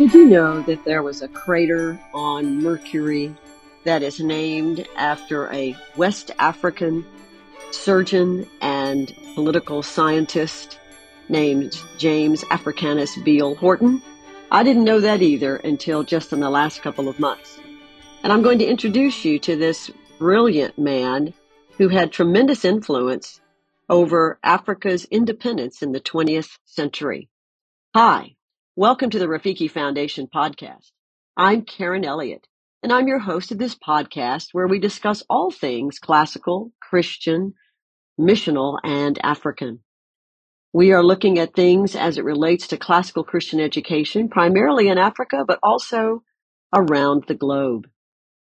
Did you know that there was a crater on Mercury that is named after a West African surgeon and political scientist named James Africanus Beale Horton? I didn't know that either until just in the last couple of months. And I'm going to introduce you to this brilliant man who had tremendous influence over Africa's independence in the 20th century. Hi, Welcome to the Rafiki Foundation podcast. I'm Karen Elliott, and I'm your host of this podcast where we discuss all things classical, Christian, missional, and African. We are looking at things as it relates to classical Christian education, primarily in Africa, but also around the globe.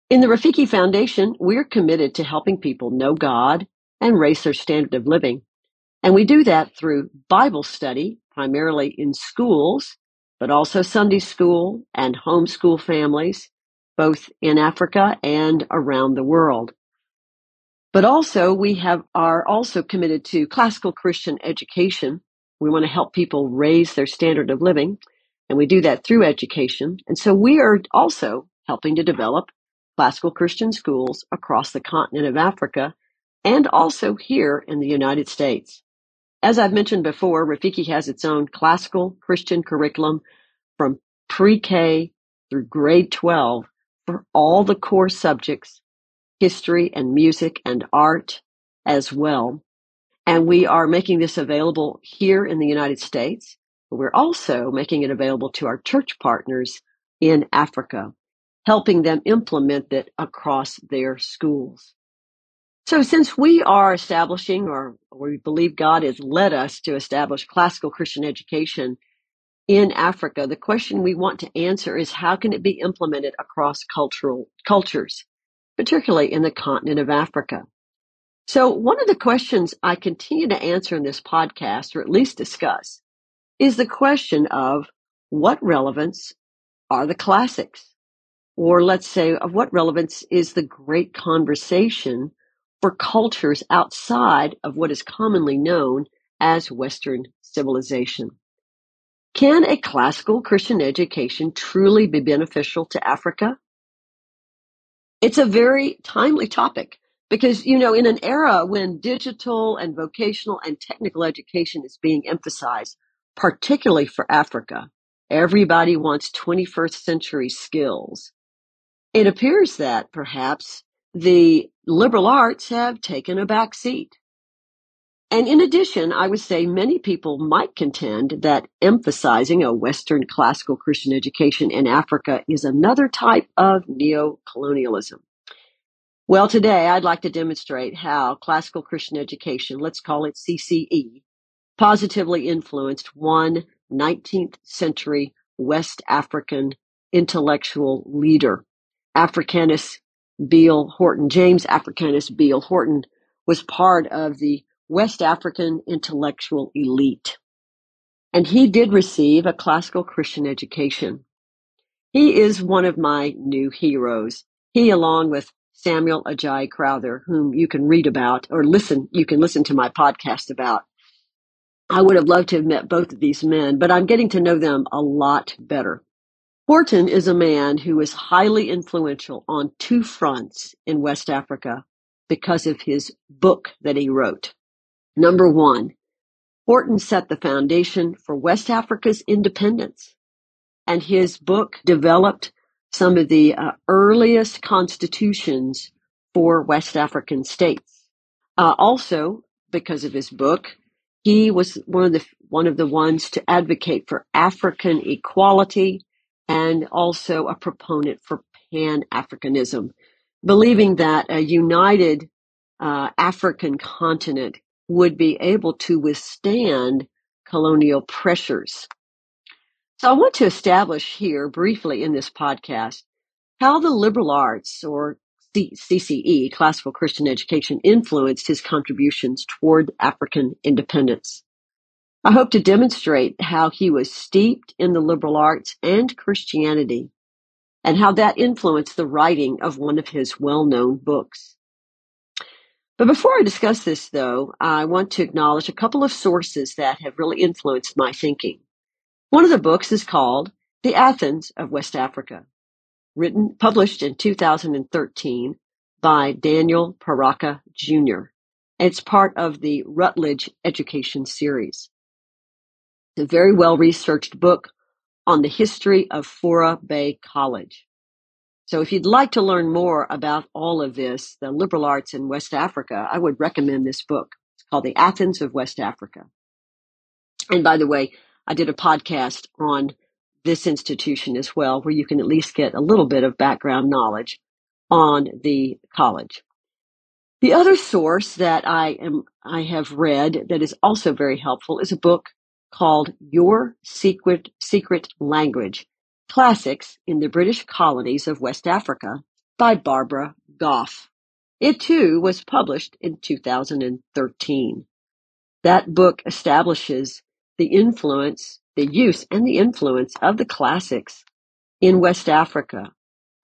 In the Rafiki Foundation, we're committed to helping people know God and raise their standard of living. And we do that through Bible study, primarily in schools, but also Sunday school and homeschool families, both in Africa and around the world. But also we have, are also committed to classical Christian education. We want to help people raise their standard of living and we do that through education. And so we are also helping to develop classical Christian schools across the continent of Africa and also here in the United States. As I've mentioned before, Rafiki has its own classical Christian curriculum from pre-K through grade 12 for all the core subjects, history and music and art as well. And we are making this available here in the United States. But we're also making it available to our church partners in Africa, helping them implement it across their schools. So since we are establishing or we believe God has led us to establish classical Christian education in Africa, the question we want to answer is how can it be implemented across cultural cultures, particularly in the continent of Africa? So one of the questions I continue to answer in this podcast, or at least discuss, is the question of what relevance are the classics? Or let's say of what relevance is the great conversation for cultures outside of what is commonly known as Western civilization. Can a classical Christian education truly be beneficial to Africa? It's a very timely topic because, you know, in an era when digital and vocational and technical education is being emphasized, particularly for Africa, everybody wants 21st century skills. It appears that perhaps the liberal arts have taken a back seat. And in addition, I would say many people might contend that emphasizing a Western classical Christian education in Africa is another type of neo-colonialism. Well, today I'd like to demonstrate how classical Christian education, let's call it CCE, positively influenced one 19th century West African intellectual leader, Africanus Beale Horton. James Africanus Beale Horton was part of the West African intellectual elite. And he did receive a classical Christian education. He is one of my new heroes. He, along with Samuel Ajayi Crowther, whom you can read about or listen, you can listen to my podcast about. I would have loved to have met both of these men, but I'm getting to know them a lot better. Horton is a man who is highly influential on two fronts in West Africa because of his book that he wrote. Number one, Horton set the foundation for West Africa's independence, and his book developed some of the uh, earliest constitutions for West African states. Uh, also, because of his book, he was one of the one of the ones to advocate for African equality and also a proponent for Pan Africanism, believing that a united uh, African continent would be able to withstand colonial pressures. So I want to establish here briefly in this podcast how the liberal arts or CCE, classical Christian education, influenced his contributions toward African independence. I hope to demonstrate how he was steeped in the liberal arts and Christianity and how that influenced the writing of one of his well-known books. But before I discuss this, though, I want to acknowledge a couple of sources that have really influenced my thinking. One of the books is called The Athens of West Africa, written, published in 2013 by Daniel Paracka Jr. It's part of the Routledge Education Series. It's a very well researched book on the history of Fourah Bay College. So if you'd like to learn more about all of this, the liberal arts in West Africa, I would recommend this book. It's called The Athens of West Africa. And by the way, I did a podcast on this institution as well, where you can at least get a little bit of background knowledge on the college. The other source that I am, I have read that is also very helpful is a book called Your Secret, Secret Language, Classics in the British Colonies of West Africa by Barbara Goff. It too was published in 2013. That book establishes the influence, the use and the influence of the classics in West Africa,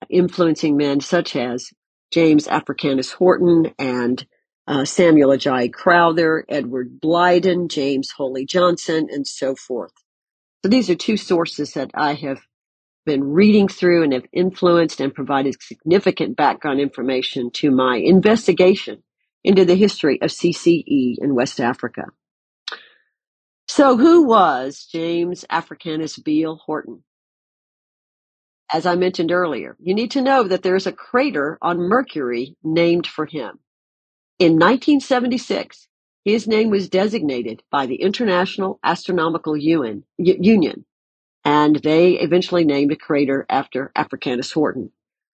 influencing men such as James Africanus Horton and uh, Samuel Ajayi Crowther, Edward Blyden, James Holy Johnson, and so forth. So these are two sources that I have been reading through and have influenced and provided significant background information to my investigation into the history of CCE in West Africa. So who was James Africanus Beale Horton? As I mentioned earlier, you need to know that there is a crater on Mercury named for him. In 1976, his name was designated by the International Astronomical Union and they eventually named a crater after Africanus Horton.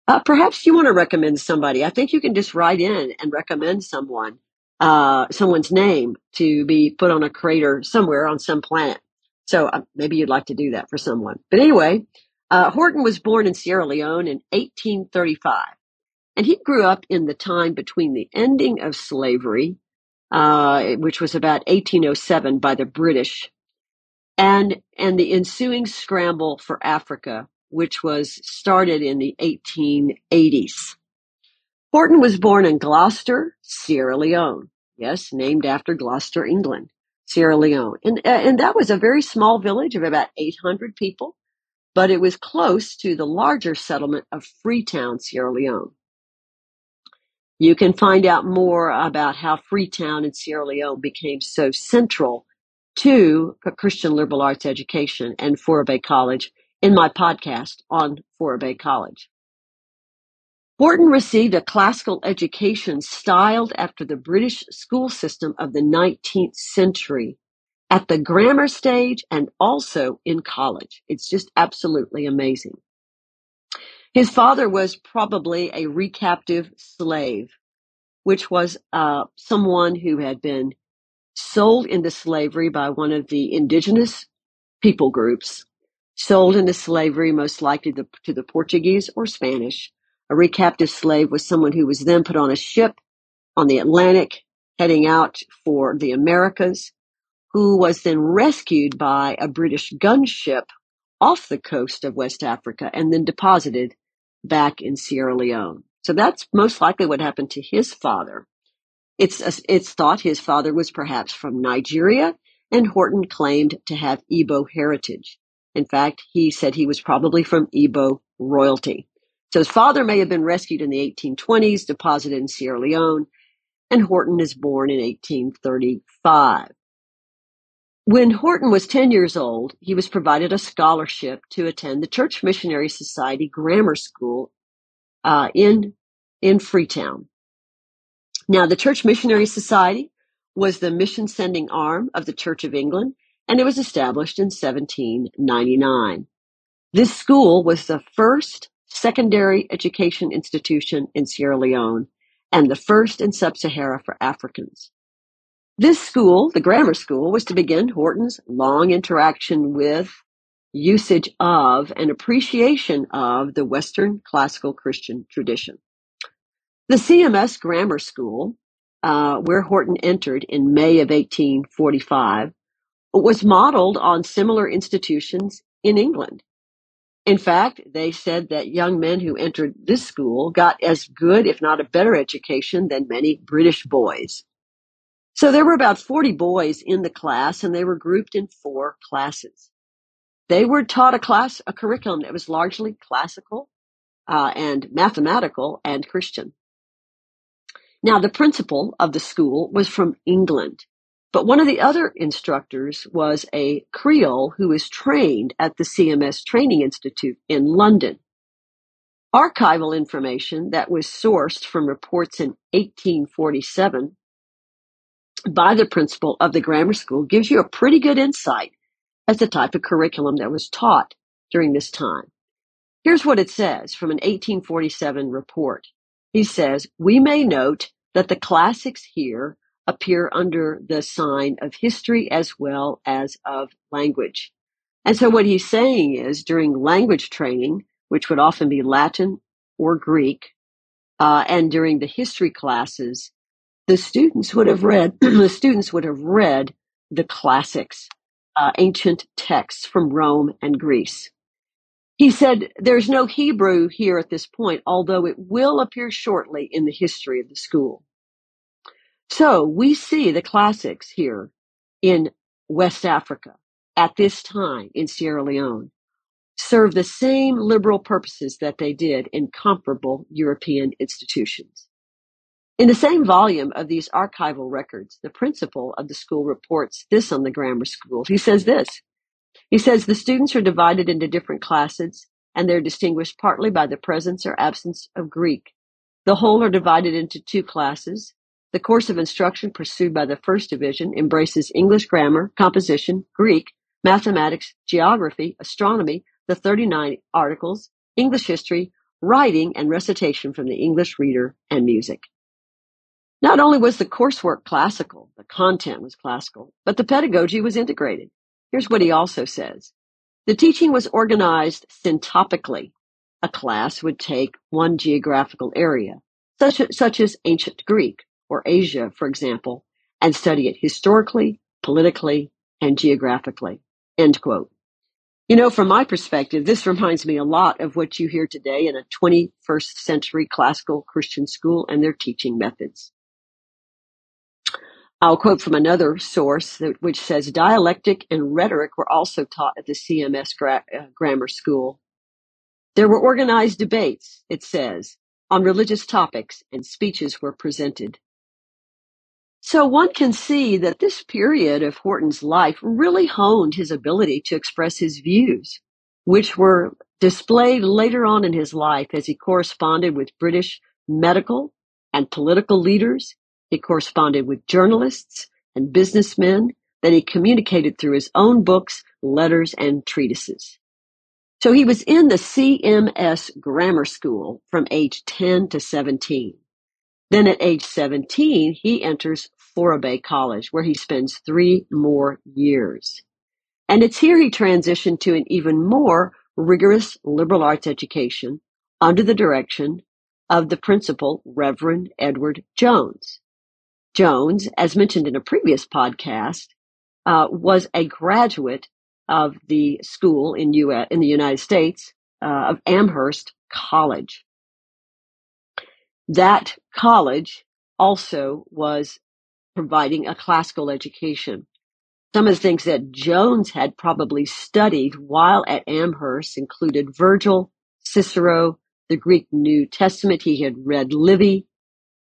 Uh, perhaps you want to recommend somebody. I think you can just write in and recommend someone, uh, someone's name to be put on a crater somewhere on some planet. So uh, maybe you'd like to do that for someone. But anyway, uh, Horton was born in Sierra Leone in 1835, and he grew up in the time between the ending of slavery, uh, which was about 1807 by the British, and and the ensuing scramble for Africa, which was started in the 1880s. Horton was born in Gloucester, Sierra Leone. Yes, named after Gloucester, England, Sierra Leone. And, uh, and that was a very small village of about 800 people, but it was close to the larger settlement of Freetown, Sierra Leone. You can find out more about how Freetown and Sierra Leone became so central to Christian liberal arts education and Fourah Bay College in my podcast on Fourah Bay College. Horton received a classical education styled after the British school system of the 19th century at the grammar stage and also in college. It's just absolutely amazing. His father was probably a recaptive slave, which was uh, someone who had been sold into slavery by one of the indigenous people groups, sold into slavery most likely to, to the Portuguese or Spanish. A recaptive slave was someone who was then put on a ship on the Atlantic heading out for the Americas, who was then rescued by a British gunship off the coast of West Africa and then deposited back in Sierra Leone. So that's most likely what happened to his father. It's, it's thought his father was perhaps from Nigeria, and Horton claimed to have Igbo heritage. In fact, he said he was probably from Igbo royalty. So his father may have been rescued in the 1820s, deposited in Sierra Leone, and Horton is born in 1835. When Horton was 10 years old, he was provided a scholarship to attend the Church Missionary Society Grammar School uh, in, in Freetown. Now, the Church Missionary Society was the mission sending arm of the Church of England, and it was established in 1799. This school was the first secondary education institution in Sierra Leone and the first in sub-Sahara for Africans. This school, the grammar school, was to begin Horton's long interaction with, usage of, and appreciation of the Western classical Christian tradition. The CMS Grammar School, uh, where Horton entered in May of 1845, was modeled on similar institutions in England. In fact, they said that young men who entered this school got as good, if not a better education than many British boys. So there were about 40 boys in the class and they were grouped in four classes. they were taught a class, a curriculum that was largely classical uh, and mathematical and Christian. Now, the principal of the school was from England, but one of the other instructors was a Creole who was trained at the CMS Training Institute in London. Archival information that was sourced from reports in 1847 by the principal of the grammar school gives you a pretty good insight as the type of curriculum that was taught during this time. Here's what it says from an 1847 report. He says, we may note that the classics here appear under the sign of history as well as of language. And so what he's saying is during language training, which would often be Latin or Greek, uh, and during the history classes, the students would have read, the students would have read the classics, uh, ancient texts from Rome and Greece. He said, there's no Hebrew here at this point, although it will appear shortly in the history of the school. So we see the classics here in West Africa at this time in Sierra Leone serve the same liberal purposes that they did in comparable European institutions. In the same volume of these archival records, the principal of the school reports this on the grammar school. He says this. He says the students are divided into different classes and they're distinguished partly by the presence or absence of Greek. The whole are divided into two classes. The course of instruction pursued by the first division embraces English grammar, composition, Greek, mathematics, geography, astronomy, the 39 articles, English history, writing, and recitation from the English reader and music. Not only was the coursework classical, the content was classical, but the pedagogy was integrated. Here's what he also says. The teaching was organized syntopically. A class would take one geographical area, such, such as ancient Greek or Asia, for example, and study it historically, politically, and geographically. End quote. You know, from my perspective, this reminds me a lot of what you hear today in a 21st century classical Christian school and their teaching methods. I'll quote from another source which says dialectic and rhetoric were also taught at the CMS gra- uh, grammar school. There were organized debates, it says, on religious topics and speeches were presented. So one can see that this period of Horton's life really honed his ability to express his views, which were displayed later on in his life as he corresponded with British medical and political leaders he corresponded with journalists and businessmen that he communicated through his own books, letters, and treatises. So he was in the CMS grammar school from age 10 to 17. Then at age 17, he enters Bay College, where he spends three more years. And it's here he transitioned to an even more rigorous liberal arts education under the direction of the principal, Reverend Edward Jones. Jones, as mentioned in a previous podcast, uh, was a graduate of the school in, US, in the United States uh, of Amherst College. That college also was providing a classical education. Some of the things that Jones had probably studied while at Amherst included Virgil, Cicero, the Greek New Testament. He had read Livy,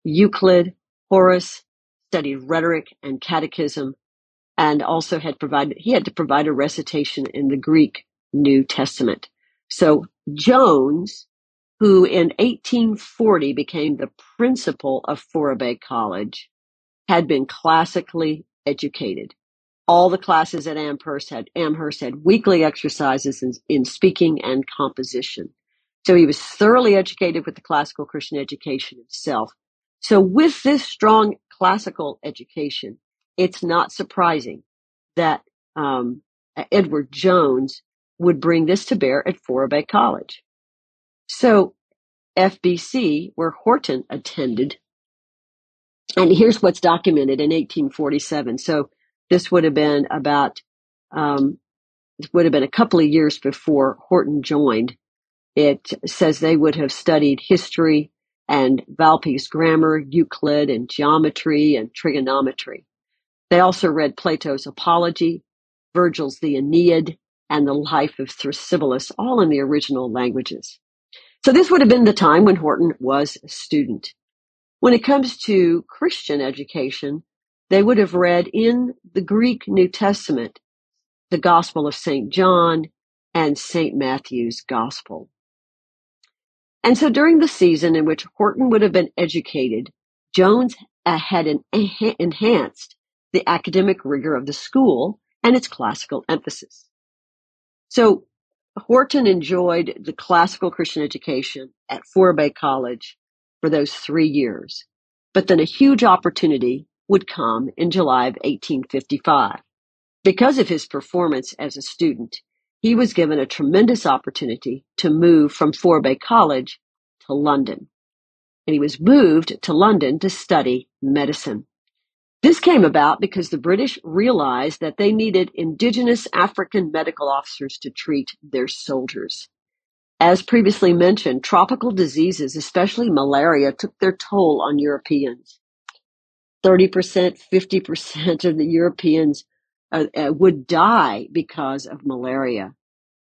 Euclid, Horace, studied rhetoric and catechism, and also had provided, he had to provide a recitation in the Greek New Testament. So Jones, who in 1840 became the principal of Bay College, had been classically educated. All the classes at Amherst had, Amherst had weekly exercises in, in speaking and composition. So he was thoroughly educated with the classical Christian education itself. So with this strong classical education, it's not surprising that um, Edward Jones would bring this to bear at Bay College. So FBC, where Horton attended, and here's what's documented in 1847. So this would have been about, um, would have been a couple of years before Horton joined. It says they would have studied history, and Valpy's grammar, Euclid, and geometry and trigonometry. They also read Plato's Apology, Virgil's The Aeneid, and the life of Thrasybulus, all in the original languages. So this would have been the time when Horton was a student. When it comes to Christian education, they would have read in the Greek New Testament the Gospel of St. John and St. Matthew's Gospel. And so during the season in which Horton would have been educated, Jones uh, had enhanced the academic rigor of the school and its classical emphasis. So Horton enjoyed the classical Christian education at Bay College for those three years. But then a huge opportunity would come in July of 1855. Because of his performance as a student, he was given a tremendous opportunity to move from Bay College to London. And he was moved to London to study medicine. This came about because the British realized that they needed indigenous African medical officers to treat their soldiers. As previously mentioned, tropical diseases, especially malaria, took their toll on Europeans. 30%, 50% of the Europeans uh, uh, would die because of malaria.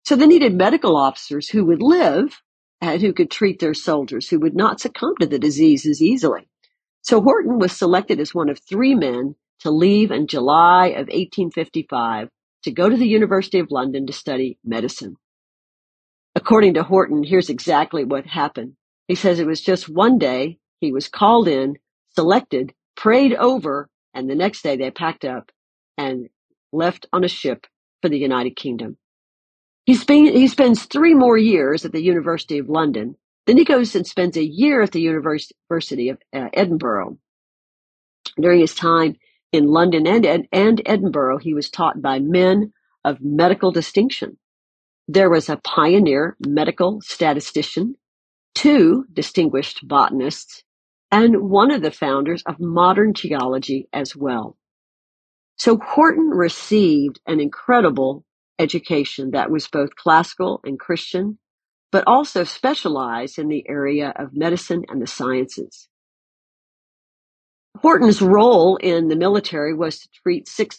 So they needed medical officers who would live and who could treat their soldiers, who would not succumb to the diseases easily. So Horton was selected as one of three men to leave in July of 1855 to go to the University of London to study medicine. According to Horton, here's exactly what happened. He says it was just one day he was called in, selected, prayed over, and the next day they packed up and left on a ship for the United Kingdom. He, sp- he spends three more years at the University of London then he goes and spends a year at the University of uh, Edinburgh. During his time in London and, and, and Edinburgh, he was taught by men of medical distinction. There was a pioneer medical statistician, two distinguished botanists, and one of the founders of modern geology as well. So Horton received an incredible education that was both classical and Christian but also specialized in the area of medicine and the sciences. Horton's role in the military was to treat sick,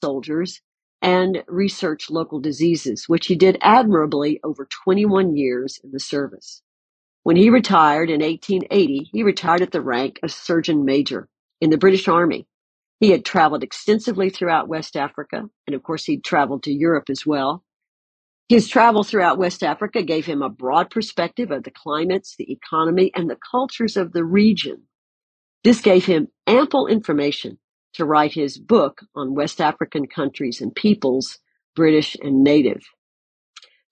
soldiers and research local diseases, which he did admirably over 21 years in the service. When he retired in 1880, he retired at the rank of Surgeon Major in the British Army. He had traveled extensively throughout West Africa, and of course, he'd traveled to Europe as well. His travel throughout West Africa gave him a broad perspective of the climates, the economy, and the cultures of the region. This gave him ample information to write his book on West African countries and peoples, British and native.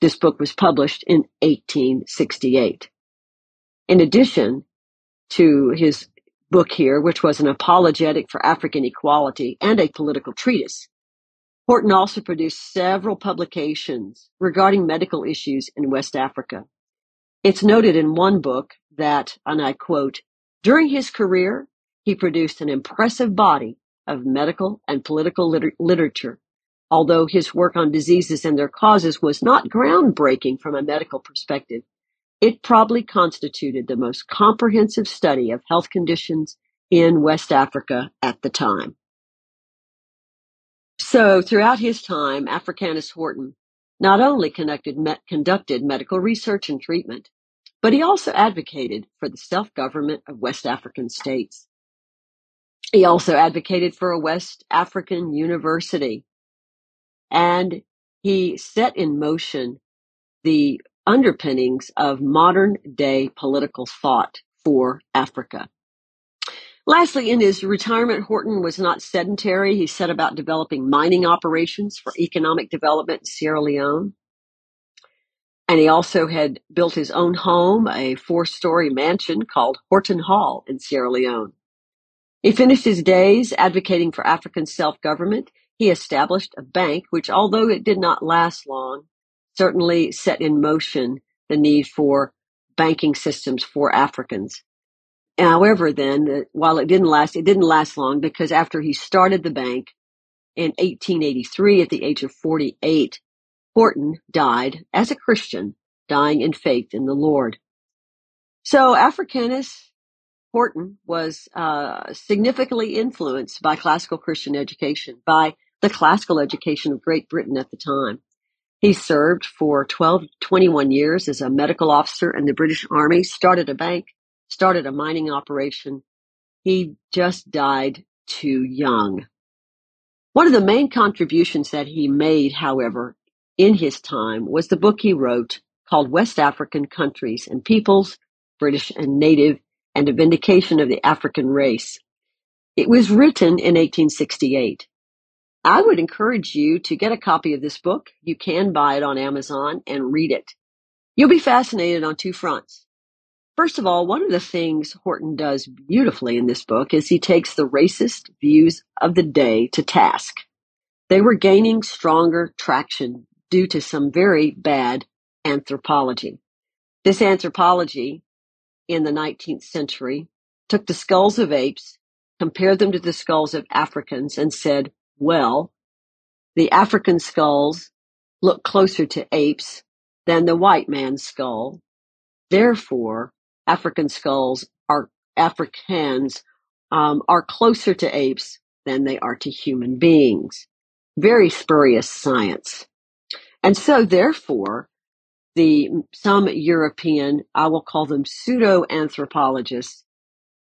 This book was published in 1868. In addition to his book here, which was an apologetic for African equality and a political treatise, Horton also produced several publications regarding medical issues in West Africa. It's noted in one book that, and I quote, during his career, he produced an impressive body of medical and political liter- literature. Although his work on diseases and their causes was not groundbreaking from a medical perspective, it probably constituted the most comprehensive study of health conditions in West Africa at the time. So throughout his time, Africanus Horton not only conducted medical research and treatment, but he also advocated for the self-government of West African states. He also advocated for a West African university and he set in motion the underpinnings of modern day political thought for Africa. Lastly, in his retirement, Horton was not sedentary. He set about developing mining operations for economic development in Sierra Leone. And he also had built his own home, a four story mansion called Horton Hall in Sierra Leone. He finished his days advocating for African self government. He established a bank, which, although it did not last long, certainly set in motion the need for banking systems for Africans. However, then, while it didn't last, it didn't last long because after he started the bank in 1883 at the age of 48, Horton died as a Christian, dying in faith in the Lord. So Africanus Horton was uh, significantly influenced by classical Christian education, by the classical education of Great Britain at the time. He served for 12, 21 years as a medical officer in the British Army, started a bank, started a mining operation. He just died too young. One of the main contributions that he made, however, in his time was the book he wrote called West African Countries and Peoples, British and Native, and a Vindication of the African Race. It was written in 1868. I would encourage you to get a copy of this book. You can buy it on Amazon and read it. You'll be fascinated on two fronts. First of all, one of the things Horton does beautifully in this book is he takes the racist views of the day to task. They were gaining stronger traction due to some very bad anthropology. This anthropology in the 19th century took the skulls of apes, compared them to the skulls of Africans, and said, well, the African skulls look closer to apes than the white man's skull. Therefore, African skulls are Africans um, are closer to apes than they are to human beings. Very spurious science. And so therefore, the some European, I will call them pseudo anthropologists,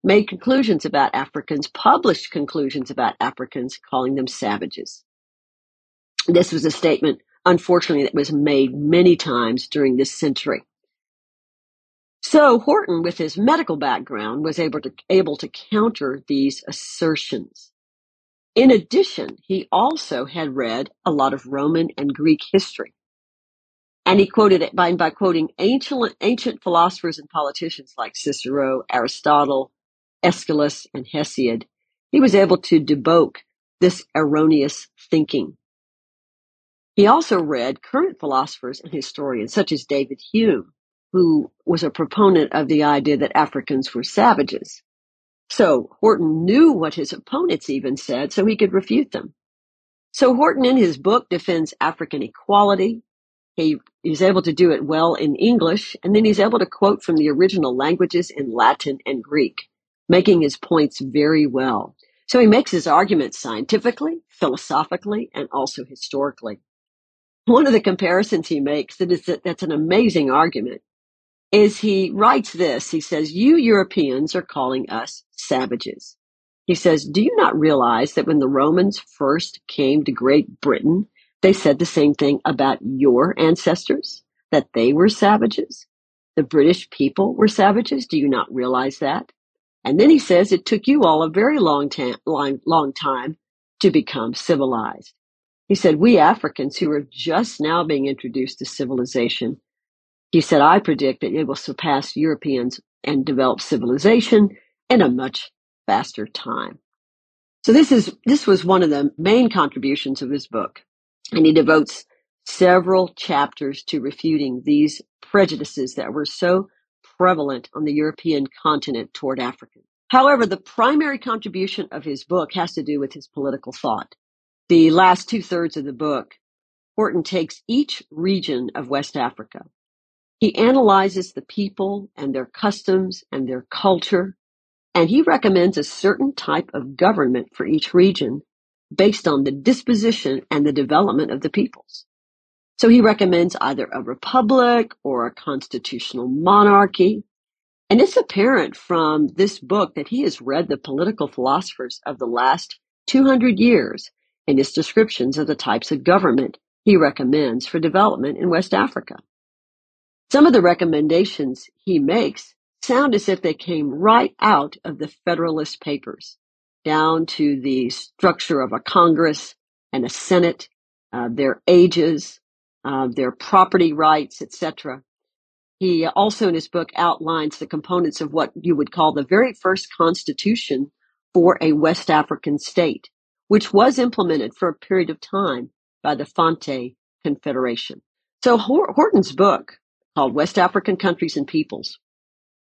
made conclusions about Africans, published conclusions about Africans, calling them savages. This was a statement, unfortunately, that was made many times during this century. So Horton, with his medical background, was able to, able to counter these assertions. In addition, he also had read a lot of Roman and Greek history. And he quoted it by, by quoting ancient, ancient philosophers and politicians like Cicero, Aristotle, Aeschylus, and Hesiod. He was able to debunk this erroneous thinking. He also read current philosophers and historians such as David Hume, who was a proponent of the idea that Africans were savages. So Horton knew what his opponents even said so he could refute them. So Horton in his book defends African equality, he is able to do it well in English, and then he's able to quote from the original languages in Latin and Greek, making his points very well. So he makes his arguments scientifically, philosophically, and also historically. One of the comparisons he makes that is that's an amazing argument is he writes this. He says, "You Europeans are calling us savages." He says, "Do you not realize that when the Romans first came to Great Britain, they said the same thing about your ancestors, that they were savages. The British people were savages. Do you not realize that? And then he says it took you all a very long, ta- long, long time to become civilized. He said, we Africans who are just now being introduced to civilization, he said, I predict that it will surpass Europeans and develop civilization in a much faster time. So this is, this was one of the main contributions of his book. And he devotes several chapters to refuting these prejudices that were so prevalent on the European continent toward Africans. However, the primary contribution of his book has to do with his political thought. The last two thirds of the book, Horton takes each region of West Africa. He analyzes the people and their customs and their culture, and he recommends a certain type of government for each region based on the disposition and the development of the peoples. So he recommends either a republic or a constitutional monarchy. And it's apparent from this book that he has read the political philosophers of the last 200 years in his descriptions of the types of government he recommends for development in West Africa. Some of the recommendations he makes sound as if they came right out of the Federalist Papers down to the structure of a Congress and a Senate, uh, their ages, uh, their property rights, etc. He also in his book outlines the components of what you would call the very first constitution for a West African state, which was implemented for a period of time by the Fante Confederation. So Horton's book called West African Countries and Peoples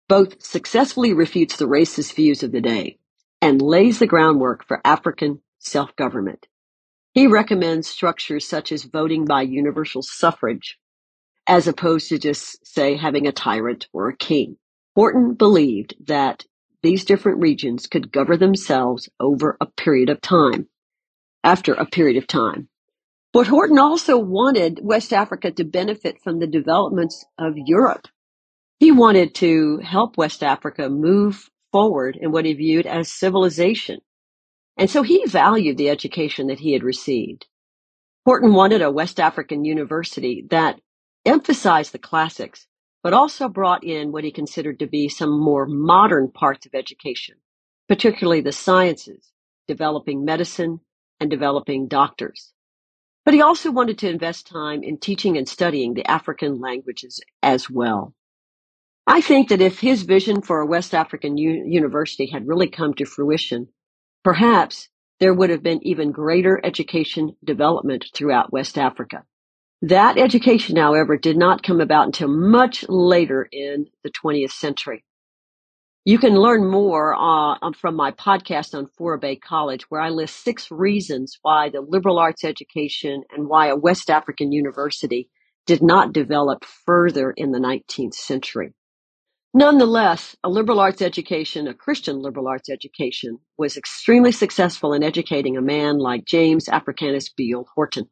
both successfully refutes the racist views of the day and lays the groundwork for African self-government. He recommends structures such as voting by universal suffrage, as opposed to just, say, having a tyrant or a king. Horton believed that these different regions could govern themselves over a period of time, after a period of time. But Horton also wanted West Africa to benefit from the developments of Europe. He wanted to help West Africa move forward in what he viewed as civilization. And so he valued the education that he had received. Horton wanted a West African university that emphasized the classics, but also brought in what he considered to be some more modern parts of education, particularly the sciences, developing medicine and developing doctors. But he also wanted to invest time in teaching and studying the African languages as well. I think that if his vision for a West African u- university had really come to fruition, perhaps there would have been even greater education development throughout West Africa. That education, however, did not come about until much later in the 20th century. You can learn more uh, from my podcast on Fourah Bay College, where I list six reasons why the liberal arts education and why a West African university did not develop further in the 19th century. Nonetheless, a liberal arts education, a Christian liberal arts education, was extremely successful in educating a man like James Africanus Beale Horton.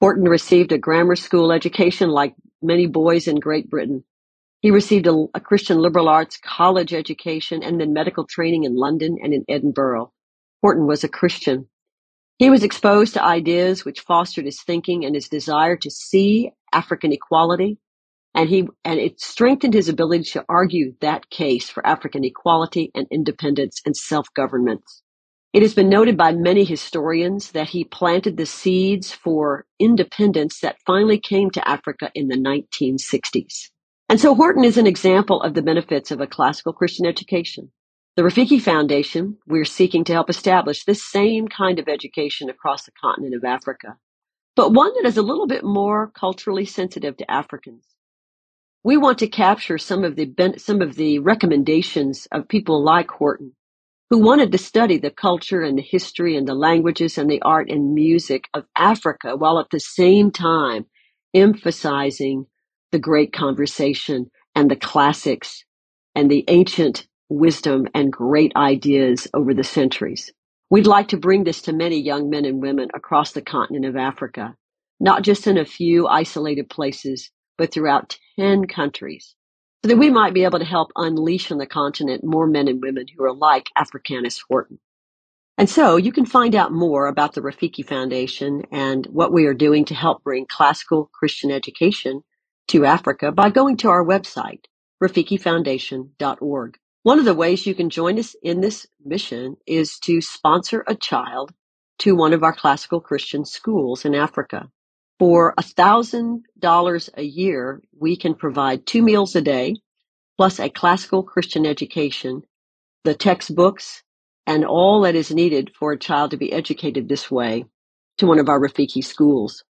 Horton received a grammar school education like many boys in Great Britain. He received a, a Christian liberal arts college education and then medical training in London and in Edinburgh. Horton was a Christian. He was exposed to ideas which fostered his thinking and his desire to see African equality and he and it strengthened his ability to argue that case for African equality and independence and self-government. It has been noted by many historians that he planted the seeds for independence that finally came to Africa in the 1960s. And so Horton is an example of the benefits of a classical Christian education. The Rafiki Foundation, we're seeking to help establish this same kind of education across the continent of Africa, but one that is a little bit more culturally sensitive to Africans we want to capture some of the some of the recommendations of people like Horton, who wanted to study the culture and the history and the languages and the art and music of Africa, while at the same time emphasizing the great conversation and the classics and the ancient wisdom and great ideas over the centuries. We'd like to bring this to many young men and women across the continent of Africa, not just in a few isolated places, but throughout 10 countries, so that we might be able to help unleash on the continent more men and women who are like Africanus Horton. And so you can find out more about the Rafiki Foundation and what we are doing to help bring classical Christian education to Africa by going to our website, rafikifoundation.org. One of the ways you can join us in this mission is to sponsor a child to one of our classical Christian schools in Africa. For a thousand dollars a year, we can provide two meals a day, plus a classical Christian education, the textbooks, and all that is needed for a child to be educated this way to one of our Rafiki schools.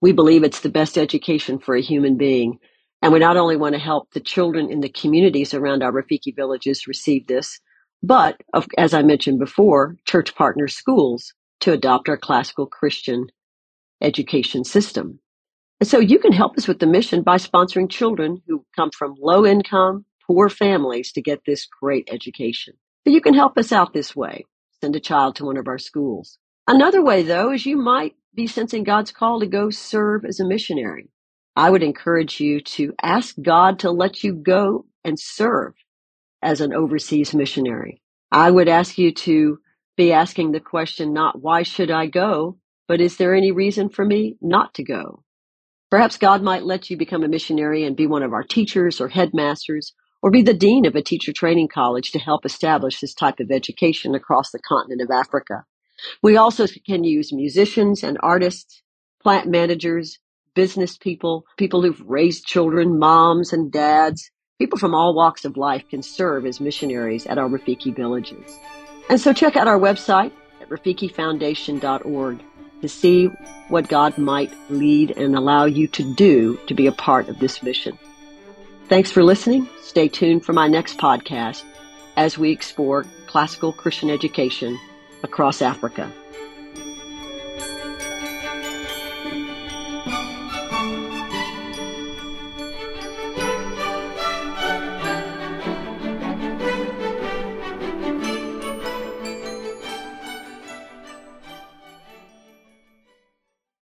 We believe it's the best education for a human being. And we not only want to help the children in the communities around our Rafiki villages receive this, but as I mentioned before, church partner schools to adopt our classical Christian education system. So you can help us with the mission by sponsoring children who come from low income, poor families to get this great education. So you can help us out this way. Send a child to one of our schools. Another way though is you might be sensing God's call to go serve as a missionary. I would encourage you to ask God to let you go and serve as an overseas missionary. I would ask you to be asking the question not why should I go, but is there any reason for me not to go? Perhaps God might let you become a missionary and be one of our teachers or headmasters, or be the dean of a teacher training college to help establish this type of education across the continent of Africa. We also can use musicians and artists, plant managers, business people, people who've raised children, moms and dads. People from all walks of life can serve as missionaries at our Rafiki villages. And so check out our website at rafikifoundation.org to see what God might lead and allow you to do to be a part of this mission. Thanks for listening. Stay tuned for my next podcast as we explore classical Christian education across Africa.